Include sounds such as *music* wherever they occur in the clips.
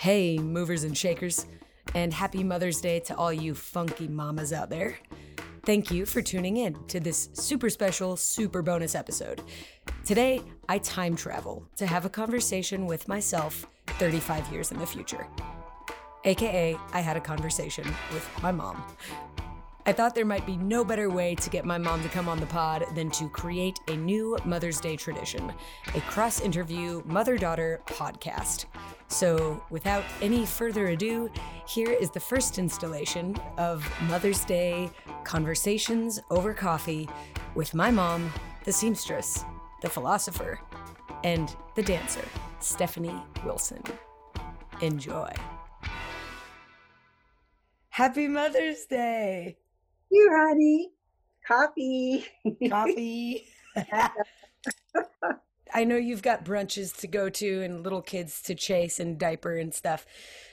Hey, movers and shakers, and happy Mother's Day to all you funky mamas out there. Thank you for tuning in to this super special, super bonus episode. Today, I time travel to have a conversation with myself 35 years in the future. AKA, I had a conversation with my mom. I thought there might be no better way to get my mom to come on the pod than to create a new Mother's Day tradition a cross interview mother daughter podcast. So, without any further ado, here is the first installation of Mother's Day Conversations Over Coffee with my mom, the seamstress, the philosopher, and the dancer, Stephanie Wilson. Enjoy. Happy Mother's Day! You, honey. Coffee. Coffee. *laughs* I know you've got brunches to go to and little kids to chase and diaper and stuff.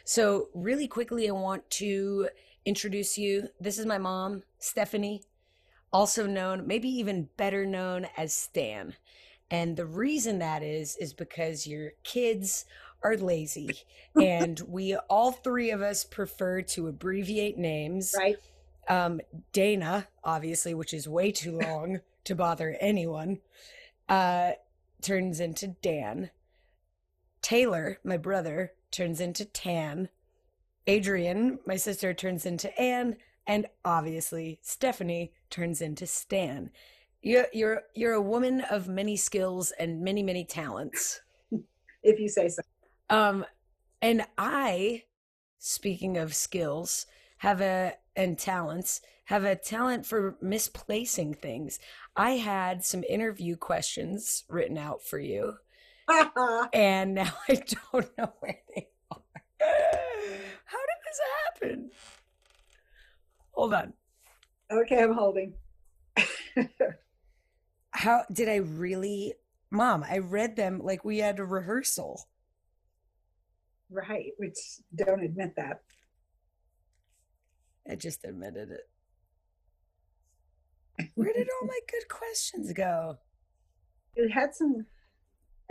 So, really quickly, I want to introduce you. This is my mom, Stephanie, also known, maybe even better known as Stan. And the reason that is, is because your kids are lazy. *laughs* and we, all three of us, prefer to abbreviate names. Right. Um, Dana, obviously, which is way too *laughs* long to bother anyone, uh, turns into Dan. Taylor, my brother, turns into Tan. Adrian, my sister, turns into Anne, and obviously Stephanie turns into Stan. You're you're you're a woman of many skills and many many talents. *laughs* If you say so. Um, and I, speaking of skills, have a and talents have a talent for misplacing things. I had some interview questions written out for you, *laughs* and now *laughs* I don't know where they are. How did this happen? Hold on. okay, I'm holding. *laughs* How did I really, Mom? I read them like we had a rehearsal. Right, which don't admit that. I just admitted it. Where did all my good questions go? It had some,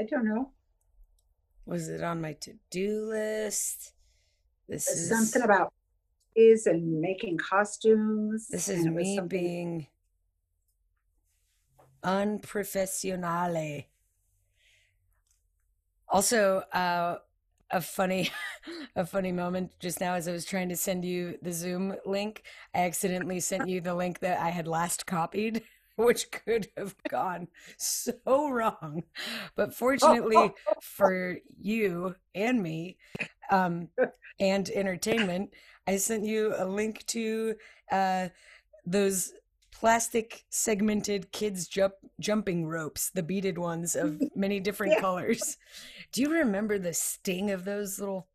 I don't know, Was it on my to-do list? This is something about is and making costumes. this is and it was me something- being unprofessionale. Also, uh, a funny, *laughs* a funny moment just now as I was trying to send you the Zoom link, I accidentally sent you the link that I had last copied, *laughs* which could have gone so wrong. But fortunately for you and me, um, and entertainment, I sent you a link to uh, those plastic segmented kids jump jumping ropes, the beaded ones of *laughs* many different Yeah. colors. Do you remember the sting of those little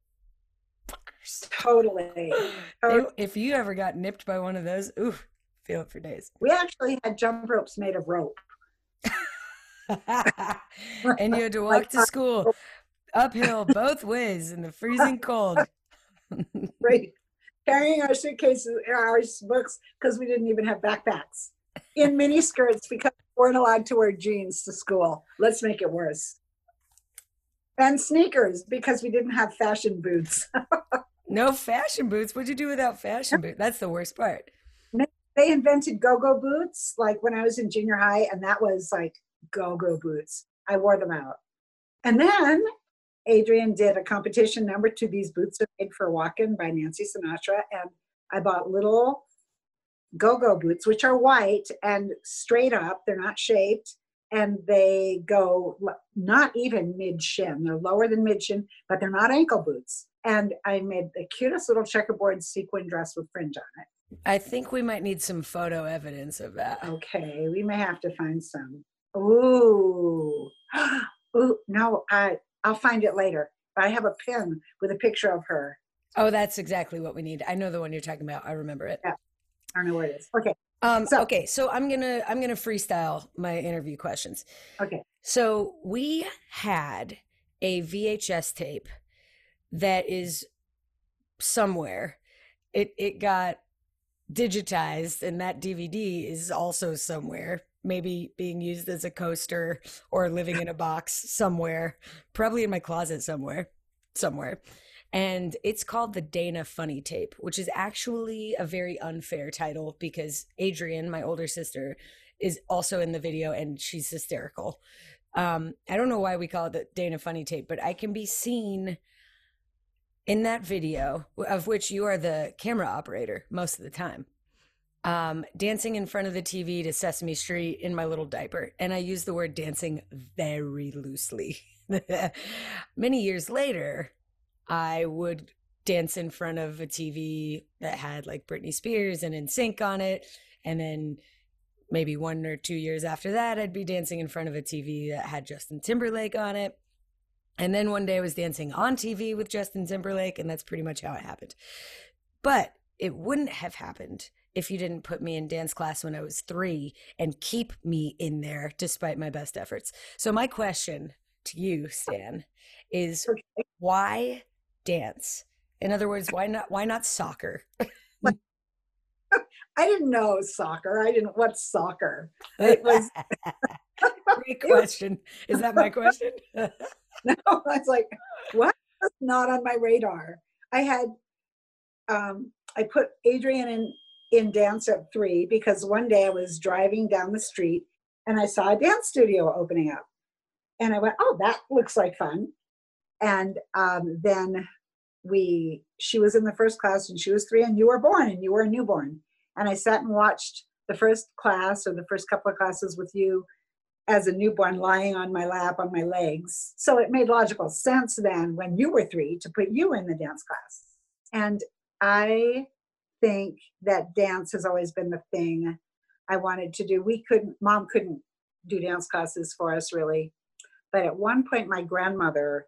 fuckers? Totally. *gasps* They- if you ever got nipped by one of those, ooh, feel it for days. We actually had jump ropes made of rope. *laughs* and you had to *laughs* walk Like to school uphill both ways in the freezing cold. Right. Carrying our suitcases, and our books, because we didn't even have backpacks. In mini skirts because we weren't allowed to wear jeans to school. Let's make it worse. And sneakers because we didn't have fashion boots. *laughs* No fashion boots. What'd you do without fashion boots? That's the worst part. they invented go-go boots like when I was in junior high, and that was like go-go boots. I wore them out. And then Adrian did a competition number two. These boots are made for walking by Nancy Sinatra. And I bought little go-go boots, which are white and straight up. They're not shaped. And they go not even mid shin. They're lower than mid shin, but they're not ankle boots. And I made the cutest little checkerboard sequin dress with fringe on it. I think we might need some photo evidence of that. Okay, we may have to find some. Ooh, *gasps* ooh, no, I I'll find it later. I have a pin with a picture of her. Oh, that's exactly what we need. I know the one you're talking about. I remember it. Yeah. I don't know where it is. Okay, Um, So- okay, so I'm gonna I'm gonna freestyle my interview questions. okay. So we had a VHS tape that is somewhere. It it got digitized, and that DVD is also somewhere. Maybe being used as a coaster or living in a box somewhere, probably in my closet somewhere, somewhere. and it's called the Dana Funny Tape, which is actually a very unfair title because Adrian, my older sister, is also in the video and she's hysterical. Um, I don't know why we call it the Dana Funny Tape, but I can be seen in that video, of which you are the camera operator most of the time, um, dancing in front of the TV to Sesame Street in my little diaper. And I use the word dancing very loosely. *laughs* Many years later, I would dance in front of a TV that had like Britney Spears and NSYNC on it. And then maybe one or two years after that, I'd be dancing in front of a TV that had Justin Timberlake on it. And then one day I was dancing on TV with Justin Timberlake, and that's pretty much how it happened. But it wouldn't have happened if you didn't put me in dance class when I was three and keep me in there despite my best efforts. So, my question to you, Stan, is why dance? In other words, why not why not soccer? *laughs* *laughs* I didn't know soccer. I didn't what's soccer. *laughs* It was great question. Is that my question? no, I was like, what? That's not on my radar. I had um I put Adrian in in dance at three because one day I was driving down the street and I saw a dance studio opening up. And I went, oh, that looks like fun. And um, then we, she was in the first class and she was three, and you were born and you were a newborn. And I sat and watched the first class or the first couple of classes with you as a newborn lying on my lap on my legs. So it made logical sense then when you were three to put you in the dance class. And I think that dance has always been the thing I wanted to do. We couldn't, mom couldn't do dance classes for us really. But at one point, my grandmother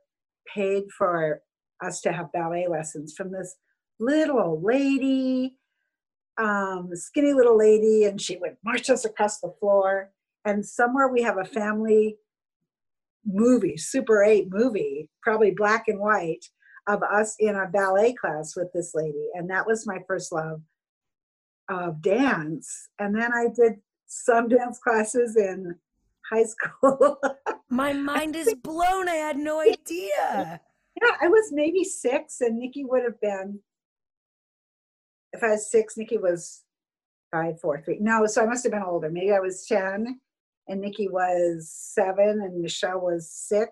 paid for us to have ballet lessons from this little old lady, um, skinny little lady, and she would march us across the floor. And somewhere we have a family movie, Super 8 movie, probably black and white, of us in a ballet class with this lady. And that was my first love of dance. And then I did some dance classes in high *laughs* school. My mind is *laughs* blown. I had no idea. Yeah, I was maybe six, and Nikki would have been. If I was six, Nikki was five, four, three. No, so I must have been older. Maybe I was ten, and Nikki was seven, and Michelle was six.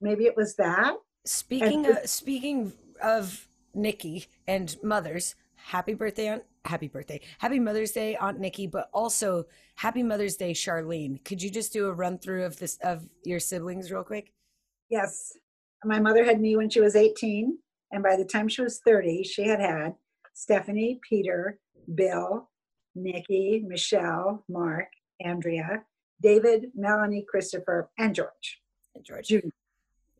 Maybe it was that. Speaking of speaking of Nikki and mothers, happy birthday, Aunt happy birthday. Happy Mother's Day, Aunt Nikki, but also happy Mother's Day, Charlene. Could you just do a run through of this of your siblings real quick? Yes. My mother had me when she was 18, and by the time she was 30, she had had Stephanie, Peter, Bill, Nikki, Michelle, Mark, Andrea, David, Melanie, Christopher, and George. And George. Jr.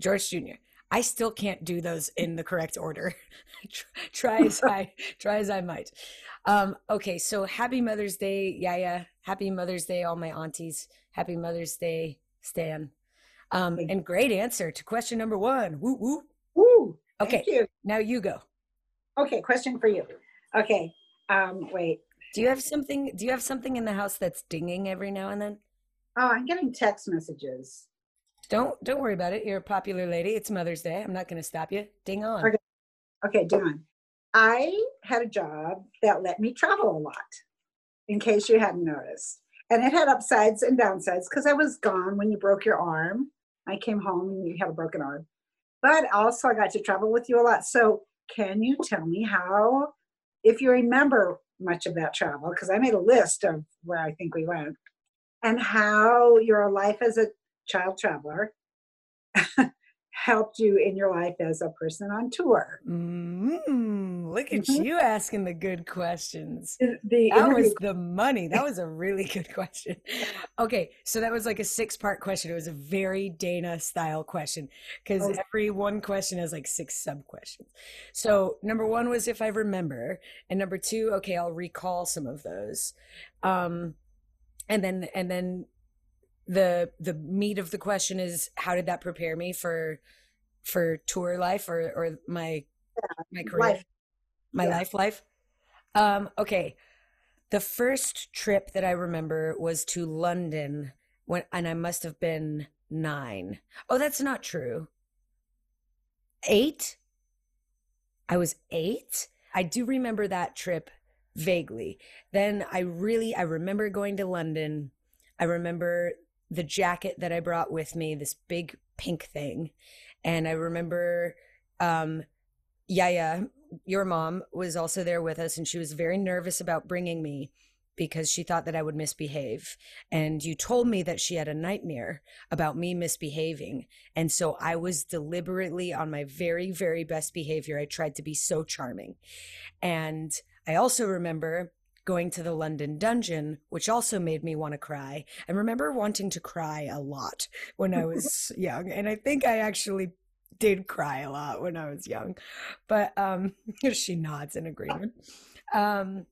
George Jr. I still can't do those in the correct order. *laughs* try as *laughs* I try as I might. Um, okay, so happy Mother's Day, Yaya. Happy Mother's Day, all my aunties. Happy Mother's Day, Stan. Um, and great answer to question number one. Woo woo. Woo. Okay. You. Now you go. Okay, question for you. Okay. Um, wait. Do you have something do you have something in the house that's dinging every now and then? Oh, I'm getting text messages. Don't don't worry about it. You're a popular lady. It's Mother's Day. I'm not gonna stop you. Ding on. Okay. Okay, ding on. I had a job that let me travel a lot, in case you hadn't noticed. And it had upsides and downsides because I was gone when you broke your arm. I came home and you had a broken arm. But also, I got to travel with you a lot. So, can you tell me how, if you remember much of that travel, because I made a list of where I think we went, and how your life as a child traveler *laughs* helped you in your life as a person on tour? Mm, look at mm-hmm. you asking the good questions. The that was *laughs* the money. That was a really good question. Okay, so that was like a six part question. It was a very Dana style question because oh. every one question has like six sub questions. So, number one was if I remember, and number two, okay, I'll recall some of those. Um, and then, and then the the meat of the question is how did that prepare me for for tour life or or my yeah, my career life. my yeah. life life um okay the first trip that i remember was to london when and i must have been nine. Oh, that's not true eight I was eight. I do remember that trip vaguely. Then I really, I remember going to London. I remember the jacket that I brought with me, this big pink thing. And I remember, um, Yaya, your mom, was also there with us, and she was very nervous about bringing me because she thought that I would misbehave. And you told me that she had a nightmare about me misbehaving. And so I was deliberately on my very, very best behavior. I tried to be so charming. And I also remember going to the London dungeon, which also made me want to cry. I remember wanting to cry a lot when I was *laughs* young. And I think I actually did cry a lot when I was young. But um, *laughs* she nods in agreement. Um,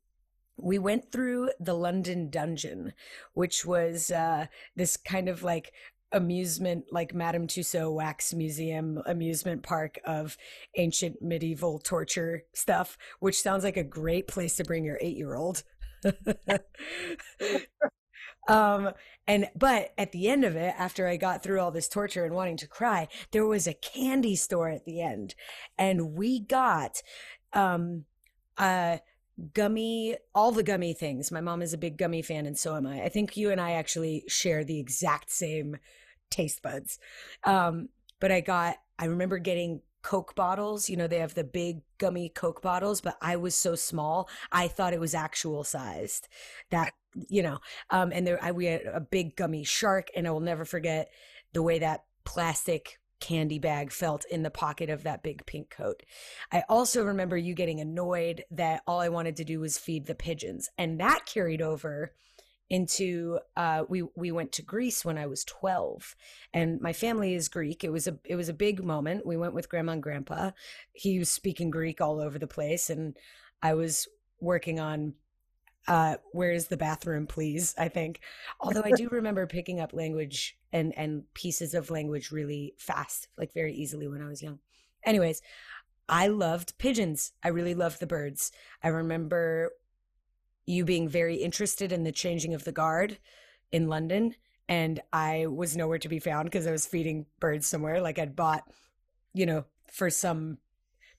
we went through the London Dungeon, which was uh, this kind of like amusement, like Madame Tussaud Wax Museum amusement park of ancient medieval torture stuff, which sounds like a great place to bring your eight year old. *laughs* um and but at the end of it after i got through all this torture and wanting to cry there was a candy store at the end and we got um uh gummy all the gummy things. My mom is a big gummy fan and so am i. I think you and i actually share the exact same taste buds. Um but i got i remember getting coke bottles. You know they have the big gummy coke bottles but i was so small i thought it was actual sized. That you know um and there I, we had a big gummy shark and i will never forget the way that plastic candy bag felt in the pocket of that big pink coat. I also remember you getting annoyed that all I wanted to do was feed the pigeons. And that carried over into uh, we we went to Greece when I was 12 and my family is Greek it was a it was a big moment we went with grandma and grandpa he was speaking Greek all over the place and I was working on uh, where's the bathroom, please? I think. Although I do *laughs* remember picking up language and and pieces of language really fast, like very easily when I was young. Anyways, I loved pigeons. I really loved the birds. I remember you being very interested in the changing of the guard in London, and I was nowhere to be found because I was feeding birds somewhere. Like I'd bought, you know, for some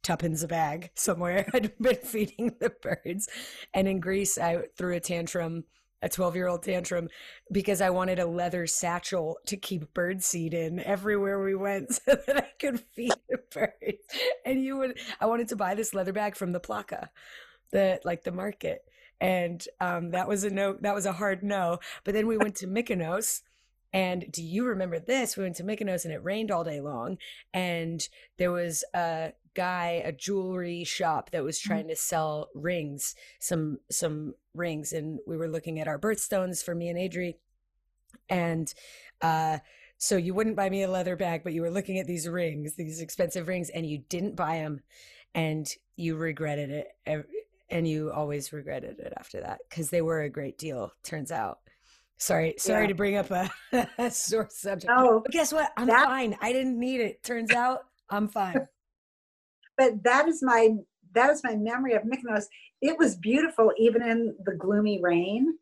tuppence a bag somewhere. *laughs* I'd been feeding the birds. And in Greece, I threw a tantrum, a 12 year old tantrum, because I wanted a leather satchel to keep bird seed in everywhere we went *laughs* so that I could feed the birds. And you would, I wanted to buy this leather bag from the Plaka, the like the market. And um, that was a no, that was a hard no. But then we went to Mykonos. And do you remember this? We went to Mykonos and it rained all day long. And there was a guy a jewelry shop that was mm. trying to sell rings some some rings and we were looking at our birthstones for me and adri and uh so you wouldn't buy me a leather bag but you were looking at these rings these expensive rings and you didn't buy them and you regretted it and you always regretted it after that because they were a great deal turns out sorry sorry yeah. to bring up a, *laughs* a sore subject oh, but guess what i'm that- fine i didn't need it turns out i'm fine *laughs* but that is my that is my memory of Mykonos. It was beautiful even in the gloomy rain.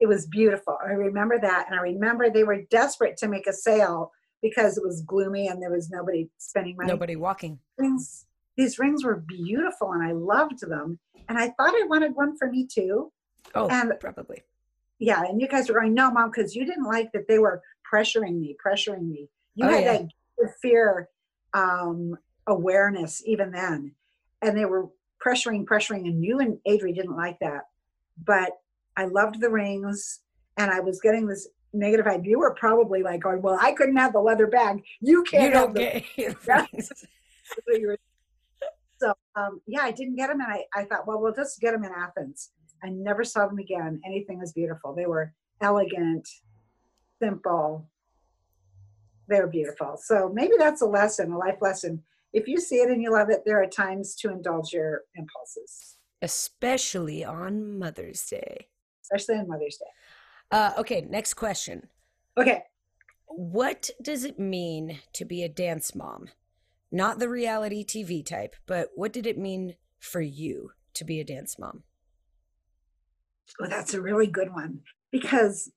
It was beautiful. I remember that, and I remember they were desperate to make a sale because it was gloomy and there was nobody spending money. Nobody walking. Rings, these rings were beautiful, and I loved them. And I thought I wanted one for me too. Oh, and probably. Yeah, and you guys were going, no, mom, because you didn't like that they were pressuring me, pressuring me. You oh, had yeah. that fear um, awareness even then. And they were pressuring, pressuring, and you and Adri didn't like that. But I loved the rings and I was getting this negative vibe. You were probably like going, Well, I couldn't have the leather bag. You can't you don't have the *laughs* *laughs* so um, yeah, I didn't get them and I, I thought, well, we'll just get them in Athens. I never saw them again. Anything was beautiful. They were elegant, simple. They were beautiful. So maybe that's a lesson, a life lesson if you see it and you love it, there are times to indulge your impulses. Especially on Mother's Day. Especially on Mother's Day. Uh, okay, next question. Okay. What does it mean to be a dance mom? Not the reality TV type, but what did it mean for you to be a dance mom? Well, that's a really good one because,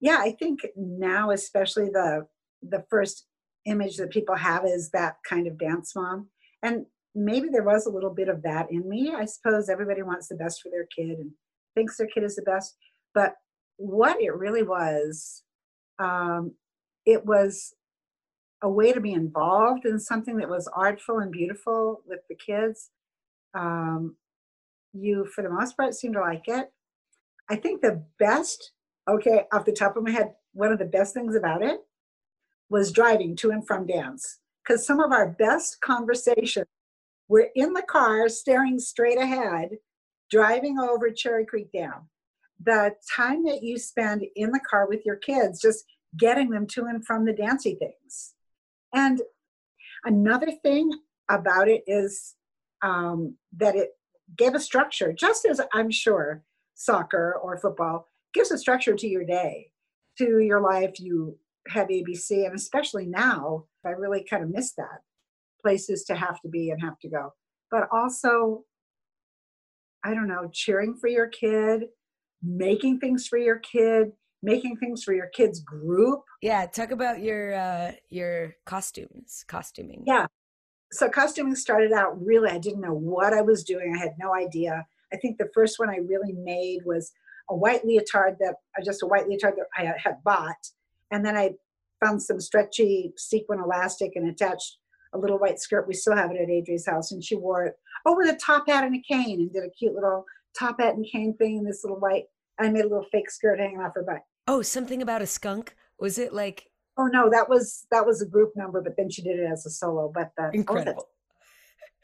yeah, I think now, especially the the first image that people have is that kind of dance mom. And maybe there was a little bit of that in me. I suppose everybody wants the best for their kid and thinks their kid is the best. But what it really was, um, it was a way to be involved in something that was artful and beautiful with the kids. Um, you, for the most part, seem to like it. I think the best, okay, off the top of my head, one of the best things about it was driving to and from dance. Because some of our best conversations were in the car, staring straight ahead, driving over Cherry Creek Dam. The time that you spend in the car with your kids, just getting them to and from the dancey things. And another thing about it is um, that it gave a structure, just as I'm sure soccer or football gives a structure to your day, to your life. You have ABC, and especially now, I really kind of miss that places to have to be and have to go. But also, I don't know, cheering for your kid, making things for your kid, making things for your kids group. Yeah, talk about your uh your costumes, costuming. Yeah. So costuming started out really I didn't know what I was doing. I had no idea. I think the first one I really made was a white leotard that uh, just a white leotard that I had bought and then I found some stretchy sequin elastic and attached a little white skirt. We still have it at Adri's house, and she wore it oh the top hat and a cane, and did a cute little top hat and cane thing in this little white. I made a little fake skirt hanging off her butt. Oh, something about a skunk. Was it like? Oh no, that was that was a group number, but then she did it as a solo. But that oh, incredible.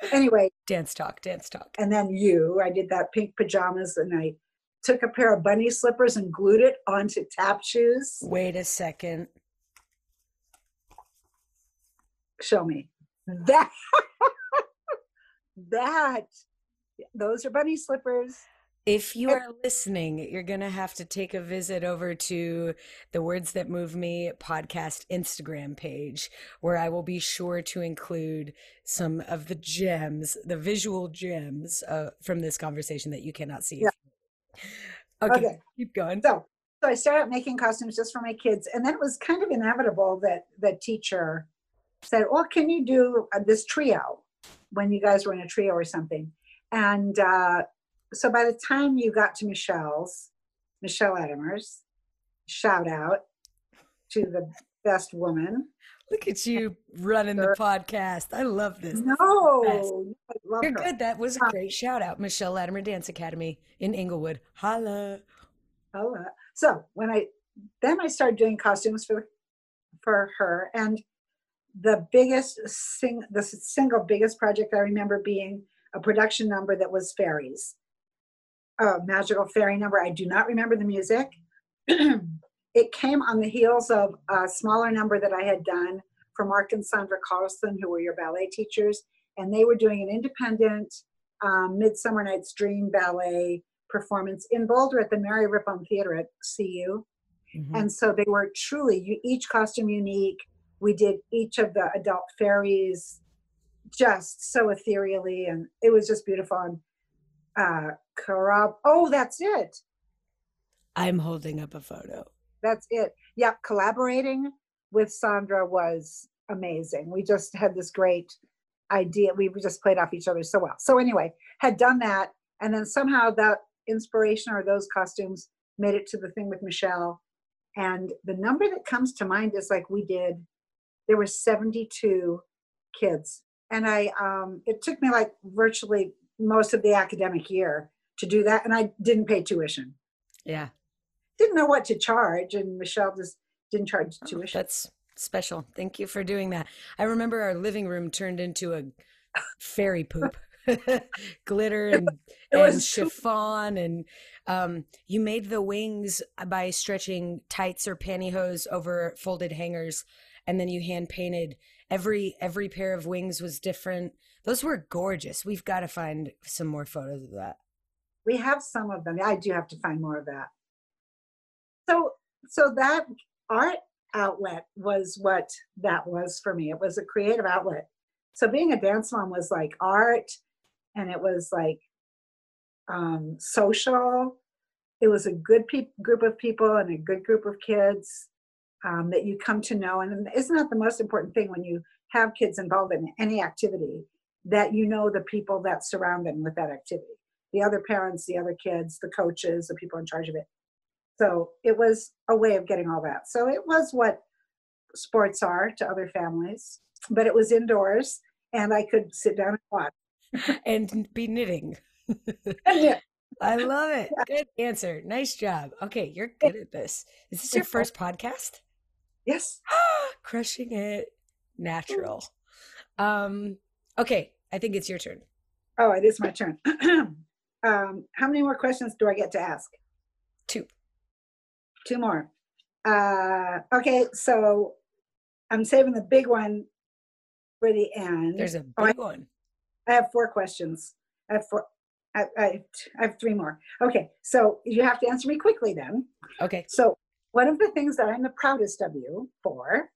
Oh, anyway, dance talk, dance talk. And then you, I did that pink pajamas, and I took a pair of bunny slippers and glued it onto tap shoes. Wait a second. Show me that. *laughs* that. Those are bunny slippers. If you are listening, you're going to have to take a visit over to the Words That Move Me podcast Instagram page, where I will be sure to include some of the gems, the visual gems uh, from this conversation that you cannot see. Yeah. Okay, okay, keep going. So, so I started making costumes just for my kids, and then it was kind of inevitable that the teacher said, "Well, can you do uh, this trio when you guys were in a trio or something?" And uh, so by the time you got to Michelle's, Michelle Latimer's, shout out to the best woman. Look at you running the podcast. I love this. No, love you're her. good. That was a great shout out. Michelle Latimer Dance Academy in Englewood. Holla. Holla. So when I then I started doing costumes for for her, and the biggest sing the single biggest project I remember being a production number that was fairies. A magical fairy number. I do not remember the music. *clears throat* it came on the heels of a smaller number that I had done for Mark and Sandra Carlson, who were your ballet teachers, and they were doing an independent um, Midsummer Night's Dream ballet performance in Boulder at the Mary Rippon Theater at CU. Mm-hmm. And so they were truly you, each costume unique. We did each of the adult fairies just so ethereally, and it was just beautiful. And uh, Karab, oh, that's it. I'm holding up a photo that's it. Yeah, collaborating with Sandra was amazing. We just had this great idea. We just played off each other so well. So anyway, had done that, and then somehow that inspiration or those costumes made it to the thing with Michelle. And the number that comes to mind is like we did. There were 72 kids, and I um, it took me like virtually most of the academic year to do that, and I didn't pay tuition. Yeah didn't know what to charge, and Michelle just didn't charge oh, tuition. That's special. Thank you for doing that. I remember our living room turned into a fairy poop. *laughs* glitter *laughs* and, and *laughs* chiffon and um, you made the wings by stretching tights or pantyhose over folded hangers and then you hand painted every every pair of wings was different those were gorgeous. We've got to find some more photos of that. We have some of them. I do have to find more of that. So so that art outlet was what that was for me. It was a creative outlet. So being a dance mom was like art and it was like um, social. It was a good pe- group of people and a good group of kids um, that you come to know. And isn't that the most important thing when you have kids involved in any activity that you know the people that surround them with that activity the other parents, the other kids, the coaches, the people in charge of it. So it was a way of getting all that. So it was what sports are to other families, but it was indoors and I could sit down and watch. *laughs* and be knitting. *laughs* I love it. Good answer. Nice job. Okay, you're good at this. Is this your first podcast? Yes. *gasps* Crushing it. Natural. Um, okay, I think it's your turn. Oh, it is my turn. *clears throat* um, how many more questions do I get to ask? Two. Two more. Uh, okay, so I'm saving the big one for the end. There's a big oh, I, one. I have four questions. I have four. I, I, I have three more. Okay, so you have to answer me quickly then. Okay. So one of the things that I'm the proudest of you for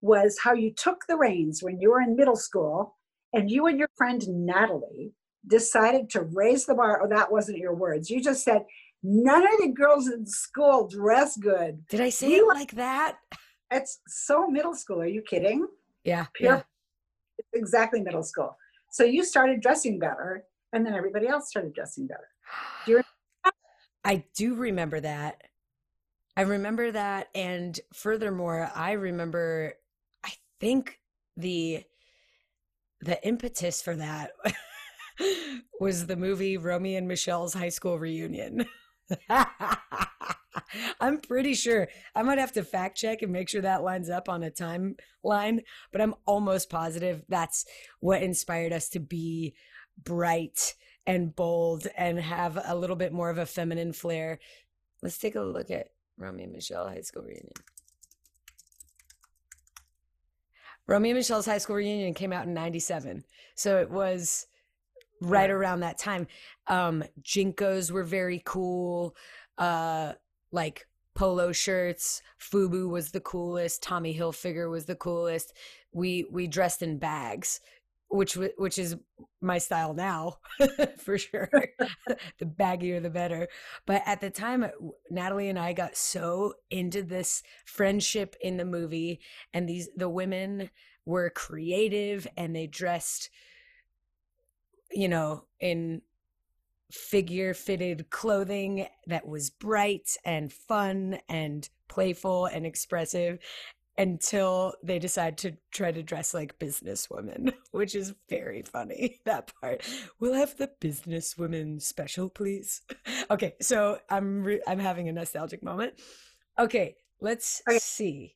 was how you took the reins when you were in middle school and you and your friend Natalie decided to raise the bar. Oh, that wasn't your words. You just said, none of the girls in school dress good. Did I say you, it like that? It's so middle school. Are you kidding? Yeah. Pure, yeah. Exactly middle school. So you started dressing better, and then everybody else started dressing better. Do you *sighs* I do remember that. I remember that. And furthermore, I remember, I think the the impetus for that *laughs* was the movie Romy and Michele's high school reunion. *laughs* I'm pretty sure I might have to fact check and make sure that lines up on a timeline, but I'm almost positive that's what inspired us to be bright and bold and have a little bit more of a feminine flair. Let's take a look at Romy and Michele high school reunion. Romy and Michele's high school reunion came out in 97. So it was right around that time. Um, JNCOs were very cool. Uh, like polo shirts. FUBU was the coolest. Tommy Hilfiger was the coolest. We we dressed in bags, which which is my style now *laughs* for sure. *laughs* the baggier the better. But at the time, uh, Natalie and I got so into this friendship in the movie, and these the women were creative and they dressed you know, in figure fitted clothing that was bright and fun and playful and expressive until they decide to try to dress like businesswomen, *laughs* which is very funny. *laughs* That part. We'll have the businesswomen special, please. *laughs* Okay, so I'm re- I'm having a nostalgic moment. Okay, let's okay. see.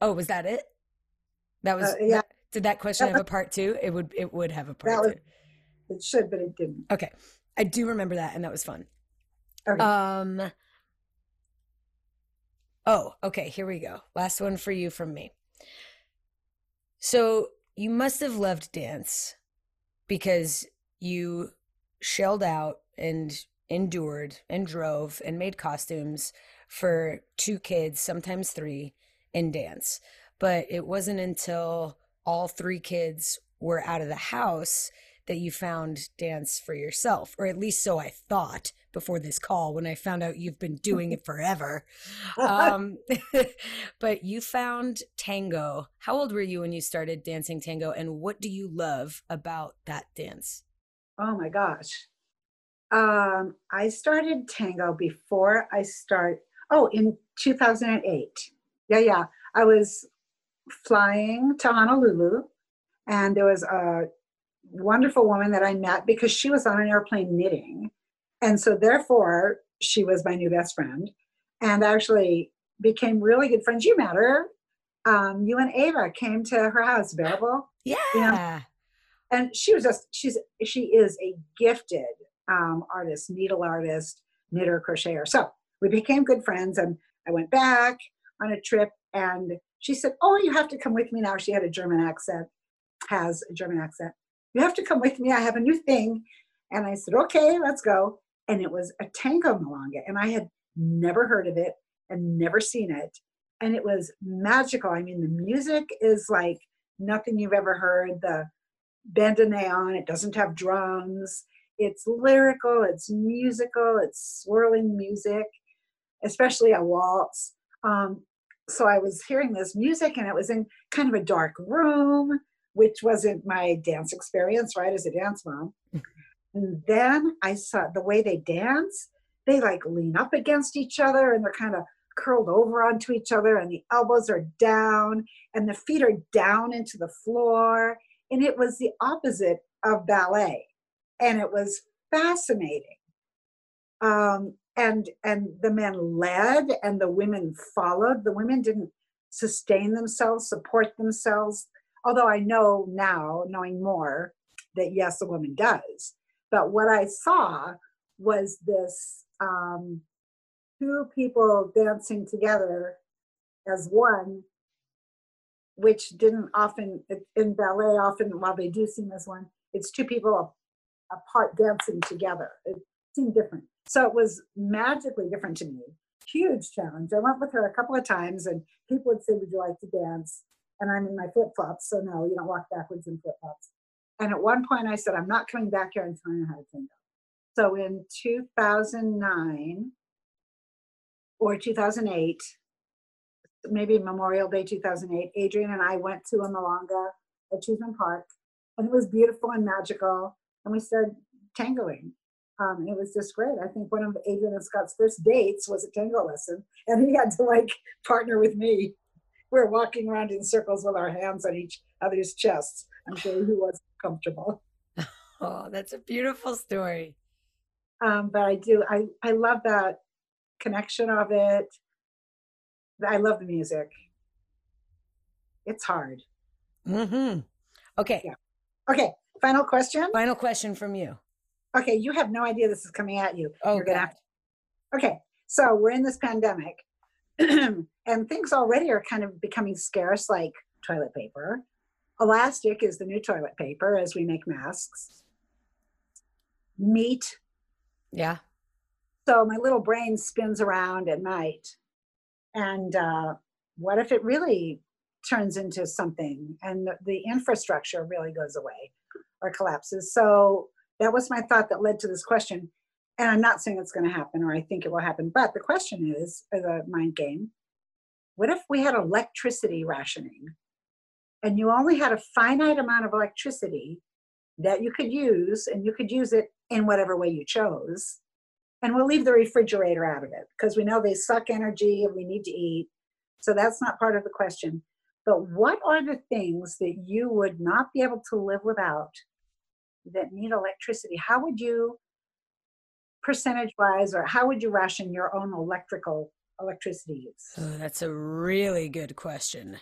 Oh, was that it? That was uh, yeah. That, did that question have a part two? It would it would have a part was, two. It should, but it didn't. Okay. I do remember that and that was fun. Okay. Um Oh, okay, here we go. Last one for you from me. So, you must have loved dance because you shelled out and endured and drove and made costumes for two kids, sometimes three, in dance. But it wasn't until all three kids were out of the house that you found dance for yourself, or at least so I thought before this call when I found out you've been doing it forever. um, *laughs* but you found tango. How old were you when you started dancing tango, and what do you love about that dance? Oh my gosh. Um, I started tango before I start. Oh, in 2008. Yeah, yeah. I was flying to Honolulu, and there was a wonderful woman that I met because she was on an airplane knitting. And so, therefore, she was my new best friend and actually became really good friends. You met her. Um, you and Ava came to her house, Bearable. Yeah. You know? And she was just, she's, she is a gifted um, artist, needle artist, knitter, crocheter. So we became good friends and I went back on a trip and she said, Oh, you have to come with me now. She had a German accent, has a German accent. You have to come with me. I have a new thing. And I said, Okay, let's go. And it was a tango milonga. And I had never heard of it and never seen it. And it was magical. I mean, the music is like nothing you've ever heard. The bandoneon, it doesn't have drums. It's lyrical, it's musical, it's swirling music, especially a waltz. Um, so I was hearing this music and it was in kind of a dark room which wasn't my dance experience, right, as a dance mom. *laughs* and then I saw the way they dance, they like lean up against each other and they're kind of curled over onto each other and the elbows are down and the feet are down into the floor. And it was the opposite of ballet. And it was fascinating. Um, and and the men led and the women followed. The women didn't sustain themselves, support themselves. Although I know now, knowing more, that yes, a woman does. But what I saw was this um, two people dancing together as one, which didn't often in ballet often while they do seem as one, it's two people apart dancing together. It seemed different. So it was magically different to me. Huge challenge. I went with her a couple of times and people would say, Would you like to dance? And I'm in my flip flops. So no, you don't walk backwards in flip flops. And at one point I said, I'm not coming back here until I know how to tango. So in 2009, or 2008, maybe Memorial Day 2008, Adrian and I went to a Milonga at Cheesman Park, and it was beautiful and magical. And we started tangoing. Um, it was just great. I think one of Adrian and Scott's first dates was a tango lesson, and he had to like partner with me. We we're walking around in circles with our hands on each other's chests. I'm sure he was comfortable. *laughs* Oh, that's a beautiful story. Um, but I do, I, I love that connection of it. I love the music. It's hard. Mm-hmm. Okay. Yeah. Okay. Final question. Final question from you. Okay. You have no idea this is coming at you. Oh, You're gonna have to... Okay. So we're in this pandemic *clears throat* and things already are kind of becoming scarce, like toilet paper. Elastic is the new toilet paper as we make masks. Meat. Yeah. So my little brain spins around at night. And uh, what if it really turns into something and the, the infrastructure really goes away or collapses? So that was my thought that led to this question. And I'm not saying it's going to happen or I think it will happen, but the question is as a mind game what if we had electricity rationing and you only had a finite amount of electricity that you could use and you could use it in whatever way you chose and we'll leave the refrigerator out of it because we know they suck energy and we need to eat. So that's not part of the question. But what are the things that you would not be able to live without that need electricity? How would you, percentage wise, or how would you ration your own electrical electricity use? Oh, that's a really good question.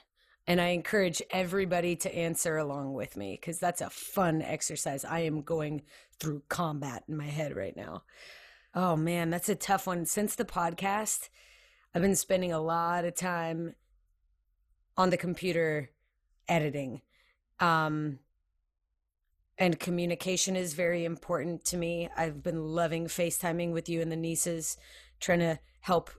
And I encourage everybody to answer along with me because that's a fun exercise. I am going through combat in my head right now. Oh man, that's a tough one. Since the podcast, I've been spending a lot of time on the computer editing. Um, and communication is very important to me. I've been loving FaceTiming with you and the nieces, trying to help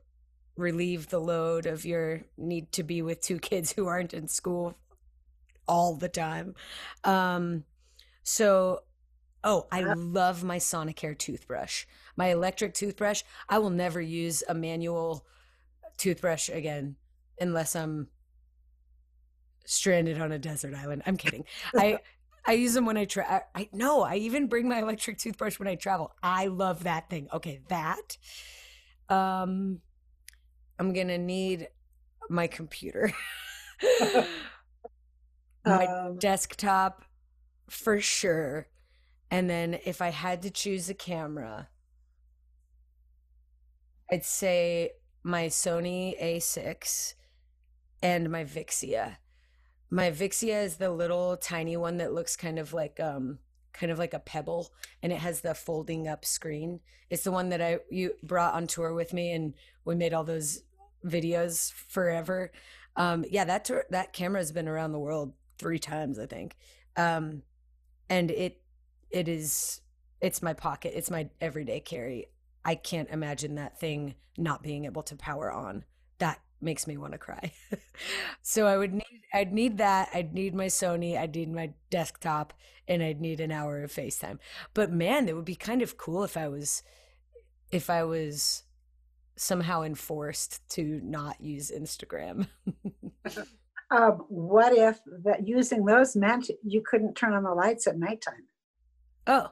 relieve the load of your need to be with two *laughs* kids who aren't in school all the time. Um, so, oh, I love my Sonicare toothbrush my electric toothbrush, I will never use a manual toothbrush again unless I'm stranded on a desert island. I'm kidding. I *laughs* I use them when I try. I no, I even bring my electric toothbrush when I travel. I love that thing. Okay, that. Um, I'm gonna need my computer, *laughs* *laughs* my um, desktop, for sure. And then if I had to choose a camera, I'd say my Sony A6 and my Vixia. My Vixia is the little tiny one that looks kind of like um kind of like a pebble and it has the folding up screen. It's the one that I you brought on tour with me and we made all those videos forever. Um yeah, that that camera's been around the world 3 times, I think. Um and it it is it's my pocket. It's my everyday carry. I can't imagine that thing not being able to power on. That makes me want to cry. *laughs* so I would need I'd need that. I'd need my Sony, I'd need my desktop, and I'd need an hour of FaceTime. But man, it would be kind of cool if I was if I was somehow enforced to not use Instagram. *laughs* Um, what if that using those meant you couldn't turn on the lights at nighttime? Oh,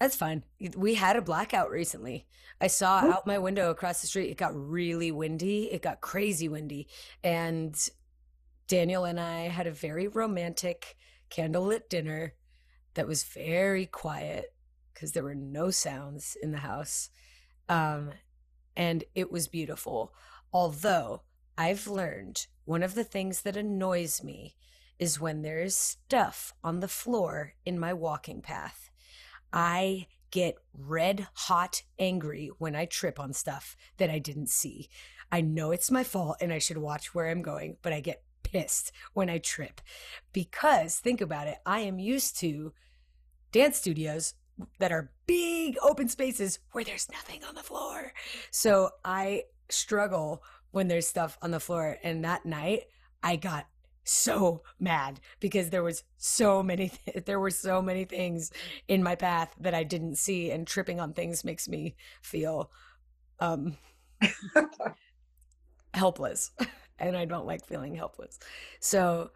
that's fine. We had a blackout recently. I saw out my window across the street. It got really windy. It got crazy windy. And Daniel and I had a very romantic candlelit dinner that was very quiet because there were no sounds in the house. Um, and it was beautiful. Although I've learned one of the things that annoys me is when there is stuff on the floor in my walking path. I get red hot angry when I trip on stuff that I didn't see. I know it's my fault and I should watch where I'm going, but I get pissed when I trip because think about it. I am used to dance studios that are big open spaces where there's nothing on the floor. So I struggle when there's stuff on the floor. And that night, I got so mad because there was so many th- *laughs* there were so many things in my path that I didn't see and tripping on things makes me feel um *laughs* helpless *laughs* and I don't like feeling helpless. So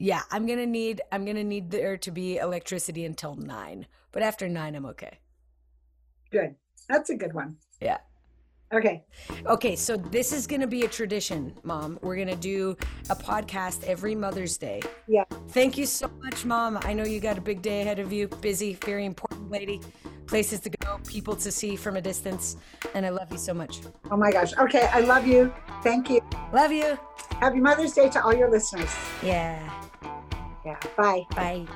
yeah, I'm going to need I'm to need there to be electricity until 9. But after 9 I'm okay. Good. That's a good one. Yeah. Okay. Okay, so this is going to be a tradition, Mom. We're going to do a podcast every Mother's Day. Yeah. Thank you so much, Mom. I know you got a big day ahead of you. Busy, very important lady. Places to go, people to see from a distance. And I love you so much. Oh my gosh. Okay. I love you. Thank you. Love you. Happy Mother's Day to all your listeners. Yeah. Yeah. Bye. Bye.